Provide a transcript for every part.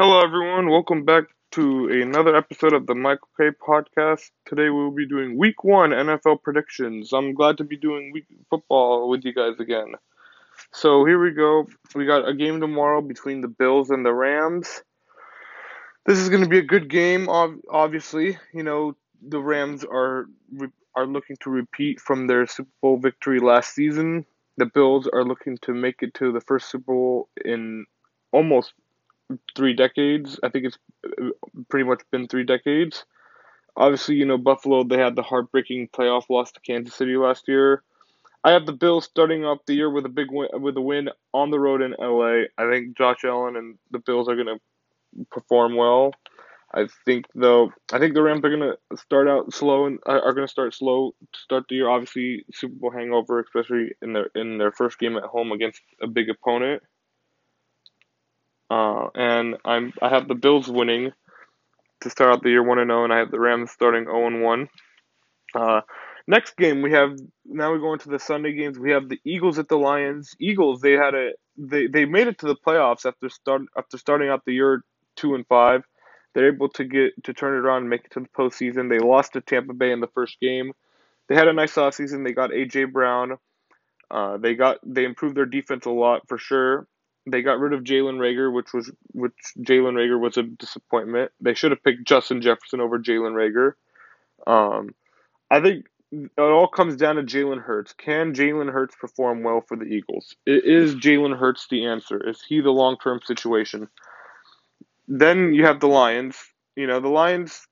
Hello, everyone. Welcome back to another episode of the Michael K podcast. Today we will be doing Week One NFL predictions. I'm glad to be doing week football with you guys again. So here we go. We got a game tomorrow between the Bills and the Rams. This is going to be a good game. Obviously, you know the Rams are are looking to repeat from their Super Bowl victory last season. The Bills are looking to make it to the first Super Bowl in almost three decades. I think it's uh, pretty much been three decades. Obviously, you know Buffalo. They had the heartbreaking playoff loss to Kansas City last year. I have the Bills starting off the year with a big win, with a win on the road in LA. I think Josh Allen and the Bills are going to perform well. I think though, I think the Rams are going to start out slow and are going to start slow to start the year. Obviously, Super Bowl hangover, especially in their in their first game at home against a big opponent. Uh, and I'm I have the Bills winning to start out the year one and zero, and I have the Rams starting zero and one. Uh, next game we have now we go into the Sunday games. We have the Eagles at the Lions. Eagles they had a they, they made it to the playoffs after start after starting out the year two and five. They're able to get to turn it around and make it to the postseason. They lost to Tampa Bay in the first game. They had a nice offseason. They got AJ Brown. Uh, they got they improved their defense a lot for sure. They got rid of Jalen Reagor, which was which Jalen Reagor was a disappointment. They should have picked Justin Jefferson over Jalen Reagor. Um, I think it all comes down to Jalen Hurts. Can Jalen Hurts perform well for the Eagles? Is Jalen Hurts the answer? Is he the long term situation? Then you have the Lions. You know, the Lions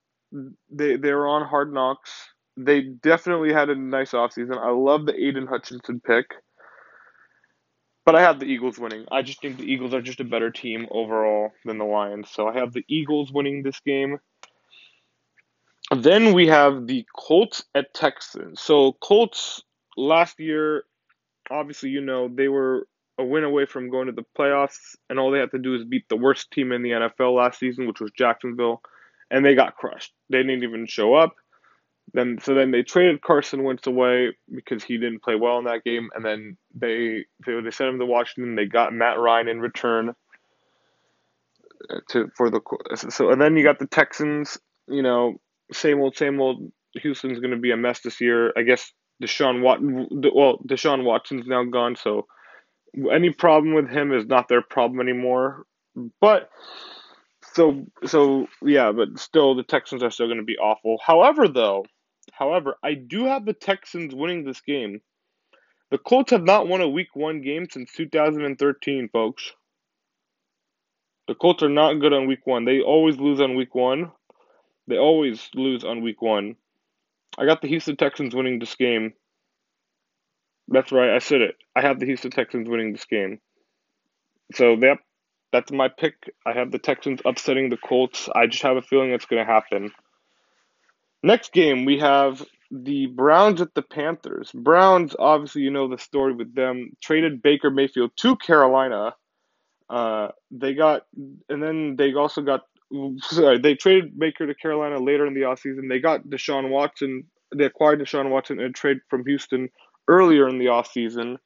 they they were on hard knocks. They definitely had a nice offseason. I love the Aidan Hutchinson pick. But I have the Eagles winning. I just think the Eagles are just a better team overall than the Lions. So I have the Eagles winning this game. Then we have the Colts at Texans. So Colts last year, obviously you know they were a win away from going to the playoffs, and all they had to do is beat the worst team in the NFL last season, which was Jacksonville, and they got crushed. They didn't even show up. Then so then they traded Carson Wentz away because he didn't play well in that game, and then they they, they sent him to Washington. They got Matt Ryan in return uh, to for the so and then you got the Texans. You know, same old same old. Houston's going to be a mess this year. I guess Deshaun Watson. Well, Deshaun Watson's now gone, so any problem with him is not their problem anymore. But so so yeah, but still the Texans are still going to be awful. However, though However, I do have the Texans winning this game. The Colts have not won a week one game since 2013, folks. The Colts are not good on week one. They always lose on week one. They always lose on week one. I got the Houston Texans winning this game. That's right, I said it. I have the Houston Texans winning this game. So, yep, that's my pick. I have the Texans upsetting the Colts. I just have a feeling it's going to happen. Next game, we have the Browns at the Panthers. Browns, obviously, you know the story with them. Traded Baker Mayfield to Carolina. Uh, they got, and then they also got, sorry, they traded Baker to Carolina later in the offseason. They got Deshaun Watson. They acquired Deshaun Watson in a trade from Houston earlier in the offseason.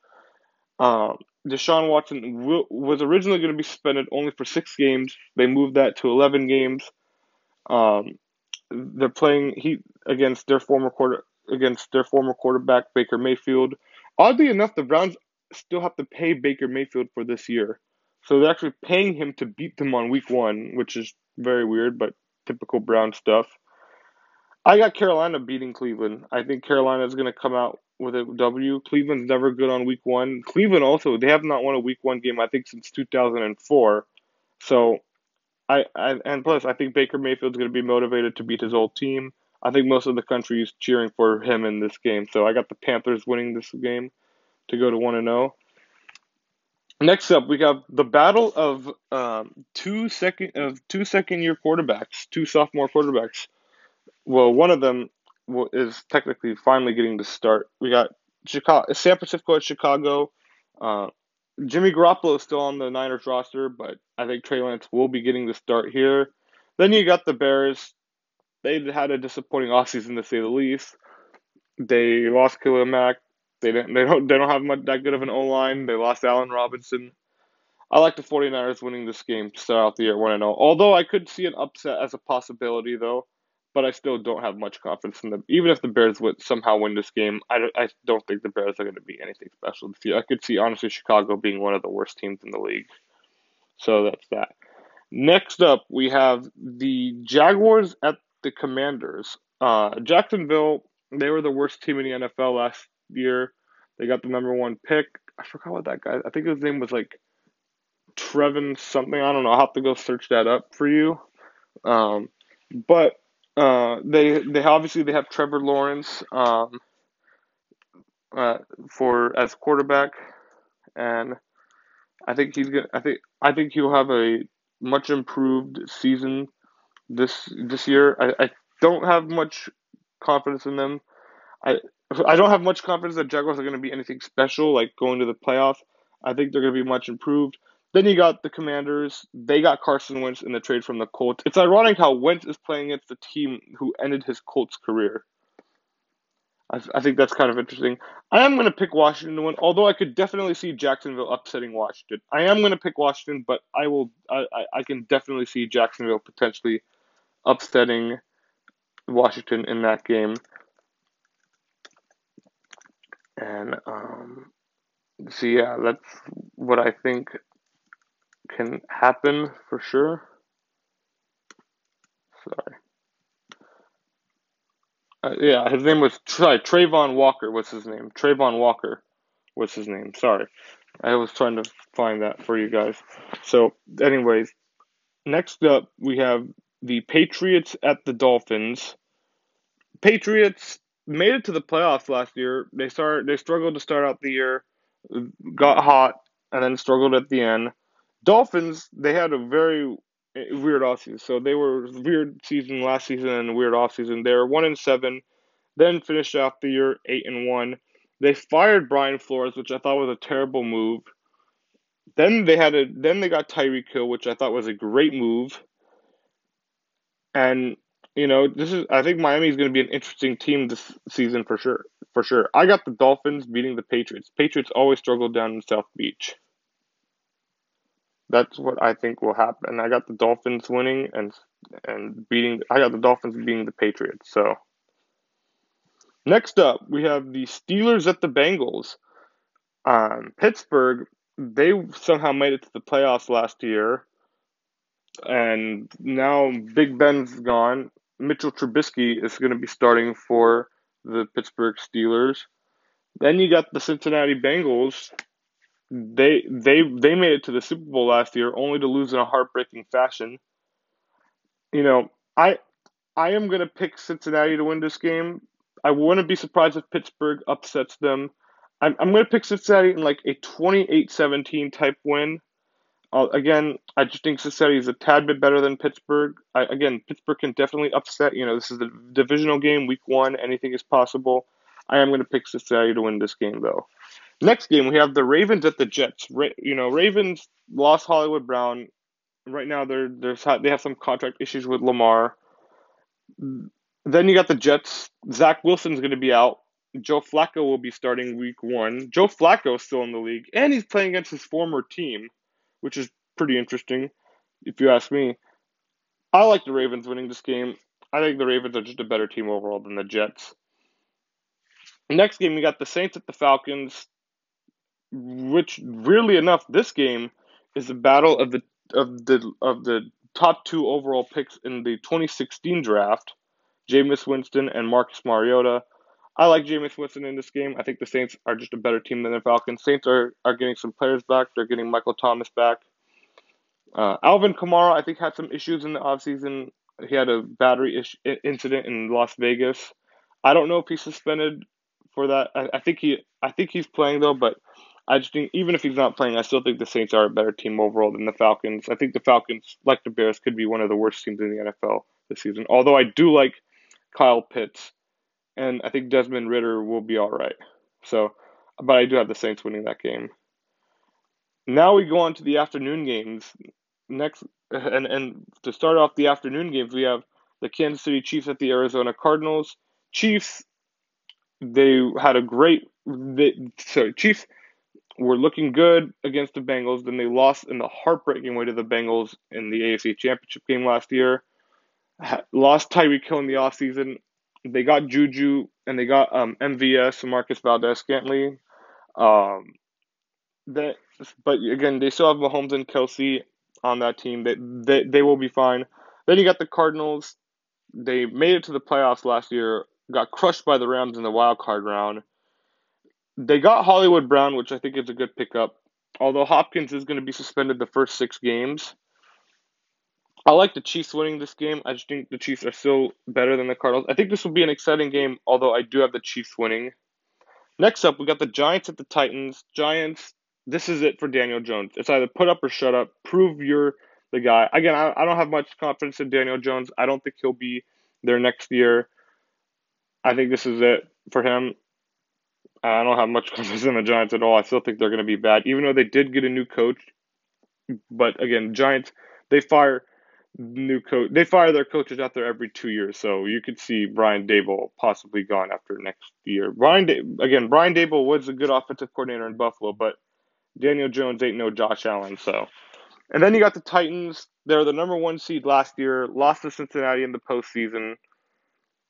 Uh, Deshaun Watson w- was originally going to be suspended only for six games. They moved that to 11 games. Um, they're playing he against their former quarter against their former quarterback Baker Mayfield. Oddly enough, the Browns still have to pay Baker Mayfield for this year. So they're actually paying him to beat them on week one, which is very weird, but typical Brown stuff. I got Carolina beating Cleveland. I think Carolina is going to come out with a W. Cleveland's never good on week one. Cleveland also, they have not won a week one game, I think, since 2004. So I, I and plus I think Baker Mayfield's going to be motivated to beat his old team. I think most of the country is cheering for him in this game. So I got the Panthers winning this game to go to one and zero. Oh. Next up, we have the battle of um, two second of two second year quarterbacks, two sophomore quarterbacks. Well, one of them is technically finally getting to start. We got Chicago, San Francisco at Chicago. Uh, Jimmy Garoppolo is still on the Niners roster, but I think Trey Lance will be getting the start here. Then you got the Bears. They had a disappointing offseason to say the least. They lost Khalil Mack. They didn't. They don't. They don't have much that good of an O line. They lost Allen Robinson. I like the 49ers winning this game to start out the year 1 0. Although I could see an upset as a possibility, though, but I still don't have much confidence in them. Even if the Bears would somehow win this game, I don't, I don't think the Bears are going to be anything special this year. I could see, honestly, Chicago being one of the worst teams in the league. So that's that. Next up, we have the Jaguars at the Commanders. Uh, Jacksonville, they were the worst team in the NFL last year. They got the number one pick. I forgot what that guy. I think his name was like Trevin something. I don't know. I'll have to go search that up for you. Um, but uh, they they obviously they have Trevor Lawrence um, uh, for as quarterback, and I think he's gonna. I think I think he'll have a much improved season this this year. I, I don't have much confidence in them. I I don't have much confidence that Jaguars are going to be anything special, like going to the playoffs. I think they're going to be much improved. Then you got the Commanders. They got Carson Wentz in the trade from the Colts. It's ironic how Wentz is playing against the team who ended his Colts career. I, I think that's kind of interesting. I am going to pick Washington to win, although I could definitely see Jacksonville upsetting Washington. I am going to pick Washington, but I will. I, I, I can definitely see Jacksonville potentially upsetting Washington in that game. And um, so yeah, that's what I think can happen for sure. Sorry. Uh, yeah, his name was sorry, Travon Walker was his name. Travon Walker was his name. Sorry. I was trying to find that for you guys. So, anyways, next up we have the Patriots at the Dolphins. Patriots made it to the playoffs last year. They started they struggled to start out the year, got hot, and then struggled at the end. Dolphins, they had a very weird offseason. So they were weird season last season and weird offseason. They were one and seven, then finished off the year eight and one. They fired Brian Flores, which I thought was a terrible move. Then they had a then they got Tyreek Hill, which I thought was a great move. And you know, this is I think Miami is going to be an interesting team this season for sure. For sure. I got the Dolphins beating the Patriots. Patriots always struggle down in South Beach. That's what I think will happen. I got the Dolphins winning and and beating. I got the Dolphins beating the Patriots. So next up, we have the Steelers at the Bengals. Um, Pittsburgh, they somehow made it to the playoffs last year, and now Big Ben's gone. Mitchell Trubisky is going to be starting for the Pittsburgh Steelers. Then you got the Cincinnati Bengals, they they they made it to the Super Bowl last year, only to lose in a heartbreaking fashion. You know, I I am gonna pick Cincinnati to win this game. I wouldn't be surprised if Pittsburgh upsets them. I'm I'm gonna pick Cincinnati in like a 28-17 type win. Uh, again, I just think Cincinnati is a tad bit better than Pittsburgh. I, again, Pittsburgh can definitely upset. You know, this is a divisional game, week one. Anything is possible. I am going to pick Cincinnati to win this game, though. Next game, we have the Ravens at the Jets. Ra- you know, Ravens lost Hollywood Brown. Right now, they're, they're they have some contract issues with Lamar. Then you got the Jets. Zach Wilson's going to be out. Joe Flacco will be starting week one. Joe Flacco is still in the league, and he's playing against his former team, which is pretty interesting, if you ask me. I like the Ravens winning this game. I think the Ravens are just a better team overall than the Jets. Next game, we got the Saints at the Falcons which weirdly enough, this game is the battle of the of the of the top two overall picks in the 2016 draft, Jameis Winston and Marcus Mariota. I like Jameis Winston in this game. I think the Saints are just a better team than the Falcons. Saints are, are getting some players back. They're getting Michael Thomas back. Uh, Alvin Kamara, I think, had some issues in the offseason. He had a battery ish, incident in Las Vegas. I don't know if he's suspended for that. I, I think he I think he's playing though, but I just think even if he's not playing, I still think the Saints are a better team overall than the Falcons. I think the Falcons, like the Bears, could be one of the worst teams in the NFL this season. Although I do like Kyle Pitts, and I think Desmond Ridder will be all right. So, but I do have the Saints winning that game. Now we go on to the afternoon games. Next, and and to start off the afternoon games, we have the Kansas City Chiefs at the Arizona Cardinals. Chiefs, they had a great. They, sorry, Chiefs were looking good against the Bengals. Then they lost in the heartbreaking way to the Bengals in the AFC Championship game last year. Lost Tyreek Hill in the offseason. They got Juju and they got um, MVS, Marquez Valdes-Scantling. Um, that, but again, they still have Mahomes and Kelce on that team. They, they, they will be fine. Then you got the Cardinals. They made it to the playoffs last year, got crushed by the Rams in the wild card round. They got Hollywood Brown, which I think is a good pickup. Although Hopkins is going to be suspended the first six games. I like the Chiefs winning this game. I just think the Chiefs are still better than the Cardinals. I think this will be an exciting game, although I do have the Chiefs winning. Next up, we got the Giants at the Titans. Giants, this is it for Daniel Jones. It's either put up or shut up. Prove you're the guy. Again, I, I don't have much confidence in Daniel Jones. I don't think he'll be there next year. I think this is it for him. I don't have much confidence in the Giants at all. I still think they're going to be bad, even though they did get a new coach. But again, Giants, they fire new coach. They fire their coaches out there every two years, so you could see Brian Daboll possibly gone after next year. Brian, da- again, Brian Daboll was a good offensive coordinator in Buffalo, but Daniel Jones ain't no Josh Allen. So, and then you got the Titans. They're the number one seed last year. Lost to Cincinnati in the postseason.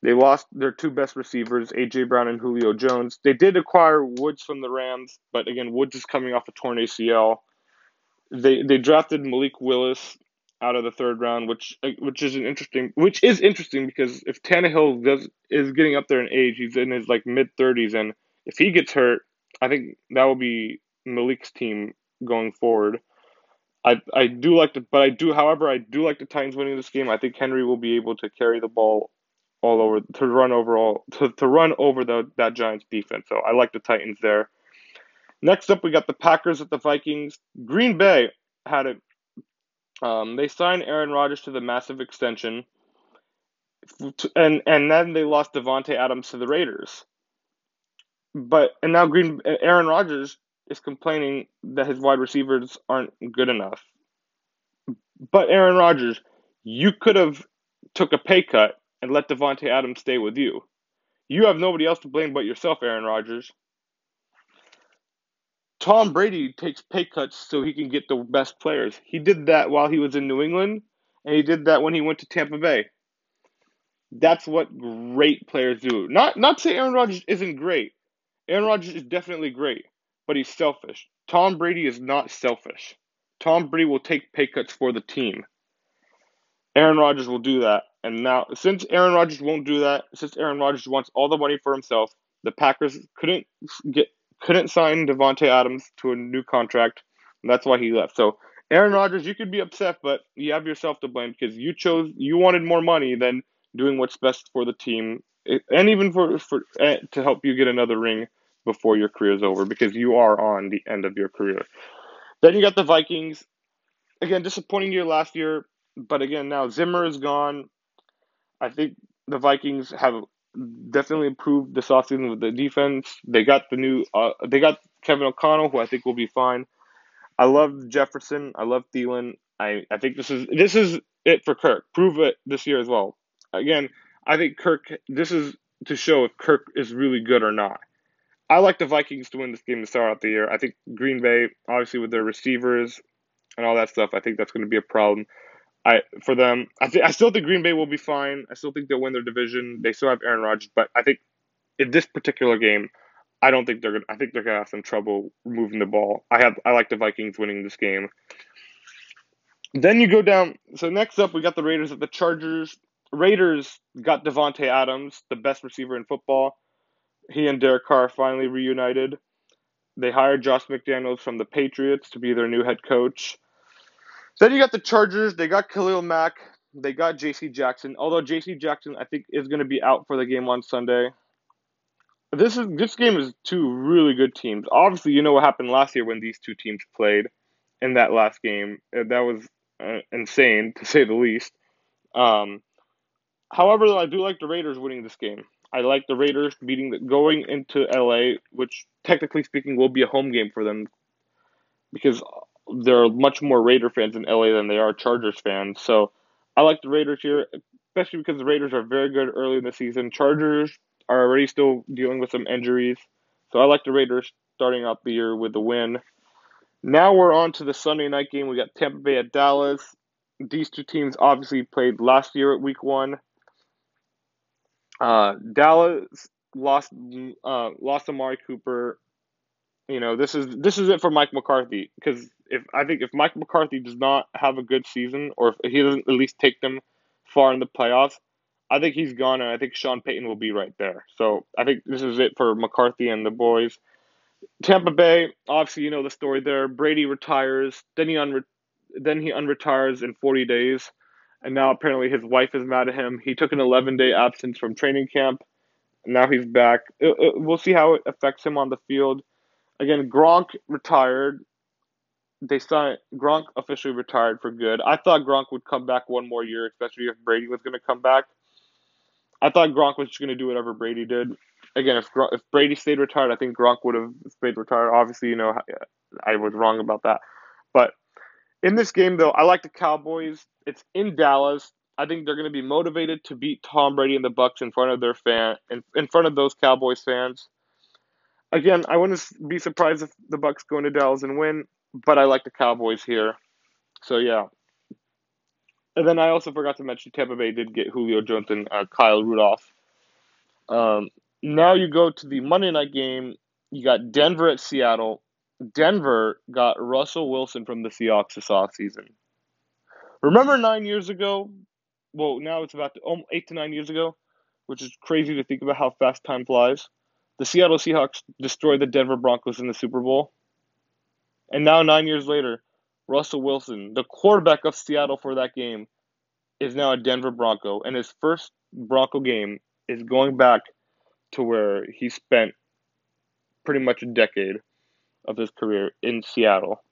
They lost their two best receivers, AJ Brown and Julio Jones. They did acquire Woods from the Rams, but again, Woods is coming off a torn ACL. They they drafted Malik Willis out of the third round, which which is an interesting, which is interesting because if Tannehill does is getting up there in age, he's in his like mid thirties, and if he gets hurt, I think that will be Malik's team going forward. I I do like the, but I do, however, I do like the Titans winning this game. I think Henry will be able to carry the ball all over to run over all to, to run over the that Giants defense. So I like the Titans there. Next up, we got the Packers at the Vikings. Green Bay had it um, they signed Aaron Rodgers to the massive extension, and and then they lost Davante Adams to the Raiders. But and now Green Aaron Rodgers is complaining that his wide receivers aren't good enough. But Aaron Rodgers, you could have took a pay cut and let Davante Adams stay with you. You have nobody else to blame but yourself, Aaron Rodgers. Tom Brady takes pay cuts so he can get the best players. He did that while he was in New England, and he did that when he went to Tampa Bay. That's what great players do. Not not to say Aaron Rodgers isn't great. Aaron Rodgers is definitely great, but he's selfish. Tom Brady is not selfish. Tom Brady will take pay cuts for the team. Aaron Rodgers will do that. And now, since Aaron Rodgers won't do that, since Aaron Rodgers wants all the money for himself, the Packers couldn't get couldn't sign Davante Adams to a new contract. that's why he left. So Aaron Rodgers, you could be upset, but you have yourself to blame because you chose you wanted more money than doing what's best for the team, and even for for eh, to help you get another ring before your career is over because you are on the end of your career. Then you got the Vikings. Again, disappointing year last year, but again now Zimmer is gone. I think the Vikings have definitely improved this offseason with the defense. They got the new, uh, they got Kevin O'Connell, who I think will be fine. I love Jefferson. I love Thielen. I, I think this is this is it for Kirk. Prove it this year as well. Again, I think Kirk. This is to show if Kirk is really good or not. I like the Vikings to win this game to start out the year. I think Green Bay, obviously with their receivers and all that stuff, I think that's going to be a problem. I for them, I th- I still think Green Bay will be fine. I still think they'll win their division. They still have Aaron Rodgers, but I think in this particular game, I don't think they're gonna. I think they're gonna have some trouble moving the ball. I have I like the Vikings winning this game. Then you go down. So next up, we got the Raiders at the Chargers. Raiders got Davante Adams, the best receiver in football. He and Derek Carr finally reunited. They hired Josh McDaniels from the Patriots to be their new head coach. Then you got the Chargers. They got Khalil Mack. They got J.C. Jackson. Although J.C. Jackson, I think, is going to be out for the game on Sunday. This is this game is two really good teams. Obviously, you know what happened last year when these two teams played in that last game. Uh, that was uh, insane to say the least. Um, however, I do like the Raiders winning this game. I like the Raiders beating the, going into LA, which technically speaking will be a home game for them because there are much more Raider fans in LA than they are Chargers fans. So I like the Raiders here, especially because the Raiders are very good early in the season. Chargers are already still dealing with some injuries. So I like the Raiders starting out the year with a win. Now we're on to the Sunday night game. We got Tampa Bay at Dallas. These two teams obviously played last year at Week One. Uh, Dallas lost uh, lost Amari Cooper. You know this is this is it for Mike McCarthy because if I think if Mike McCarthy does not have a good season or if he doesn't at least take them far in the playoffs, I think he's gone, and I think Sean Payton will be right there. So I think this is it for McCarthy and the boys. Tampa Bay, obviously, you know the story there. Brady retires, then he unre- then he unretires in 40 days, and now apparently his wife is mad at him. He took an 11 day absence from training camp, and now he's back. It, it, we'll see how it affects him on the field. Again, Gronk retired. They signed Gronk officially retired for good. I thought Gronk would come back one more year, especially if Brady was going to come back. I thought Gronk was just going to do whatever Brady did. Again, if if Brady stayed retired, I think Gronk would have stayed retired. Obviously, you know, I was wrong about that. But in this game, though, I like the Cowboys. It's in Dallas. I think they're going to be motivated to beat Tom Brady and the Bucs in front of their fan in, in front of those Cowboys fans. Again, I wouldn't be surprised if the Bucs go into Dallas and win, but I like the Cowboys here. So yeah, and then I also forgot to mention Tampa Bay did get Julio Jones and uh, Kyle Rudolph. Um, now you go to the Monday night game. You got Denver at Seattle. Denver got Russell Wilson from the Seahawks this offseason. Remember nine years ago? Well, now it's about to, um, eight to nine years ago, which is crazy to think about how fast time flies. The Seattle Seahawks destroyed the Denver Broncos in the Super Bowl. And now, nine years later, Russell Wilson, the quarterback of Seattle for that game, is now a Denver Bronco, and his first Bronco game is going back to where he spent pretty much a decade of his career in Seattle.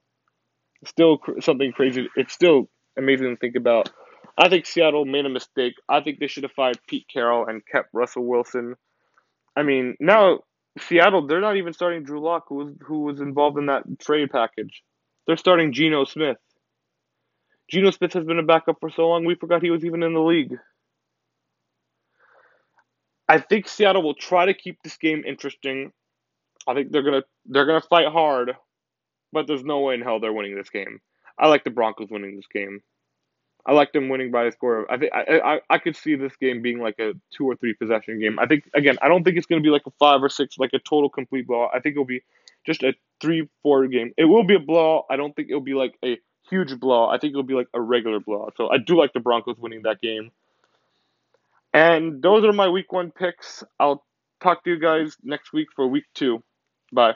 Still something crazy. It's still amazing to think about. I think Seattle made a mistake. I think they should have fired Pete Carroll and kept Russell Wilson. I mean, now Seattle, they're not even starting Drew Lock, who was who was involved in that trade package. They're starting Geno Smith. Geno Smith has been a backup for so long, we forgot he was even in the league. I think Seattle will try to keep this game interesting. I think they're gonna they're gonna fight hard, but there's no way in hell they're winning this game. I like the Broncos winning this game. I like them winning by a score. Of, I think I, I I could see this game being like a two or three possession game. I think again, I don't think it's going to be like a five or six, like a total complete blowout. I think it'll be just a three four game. It will be a blowout. I don't think it'll be like a huge blowout. I think it'll be like a regular blowout. So I do like the Broncos winning that game. And those are my week one picks. I'll talk to you guys next week for week two. Bye.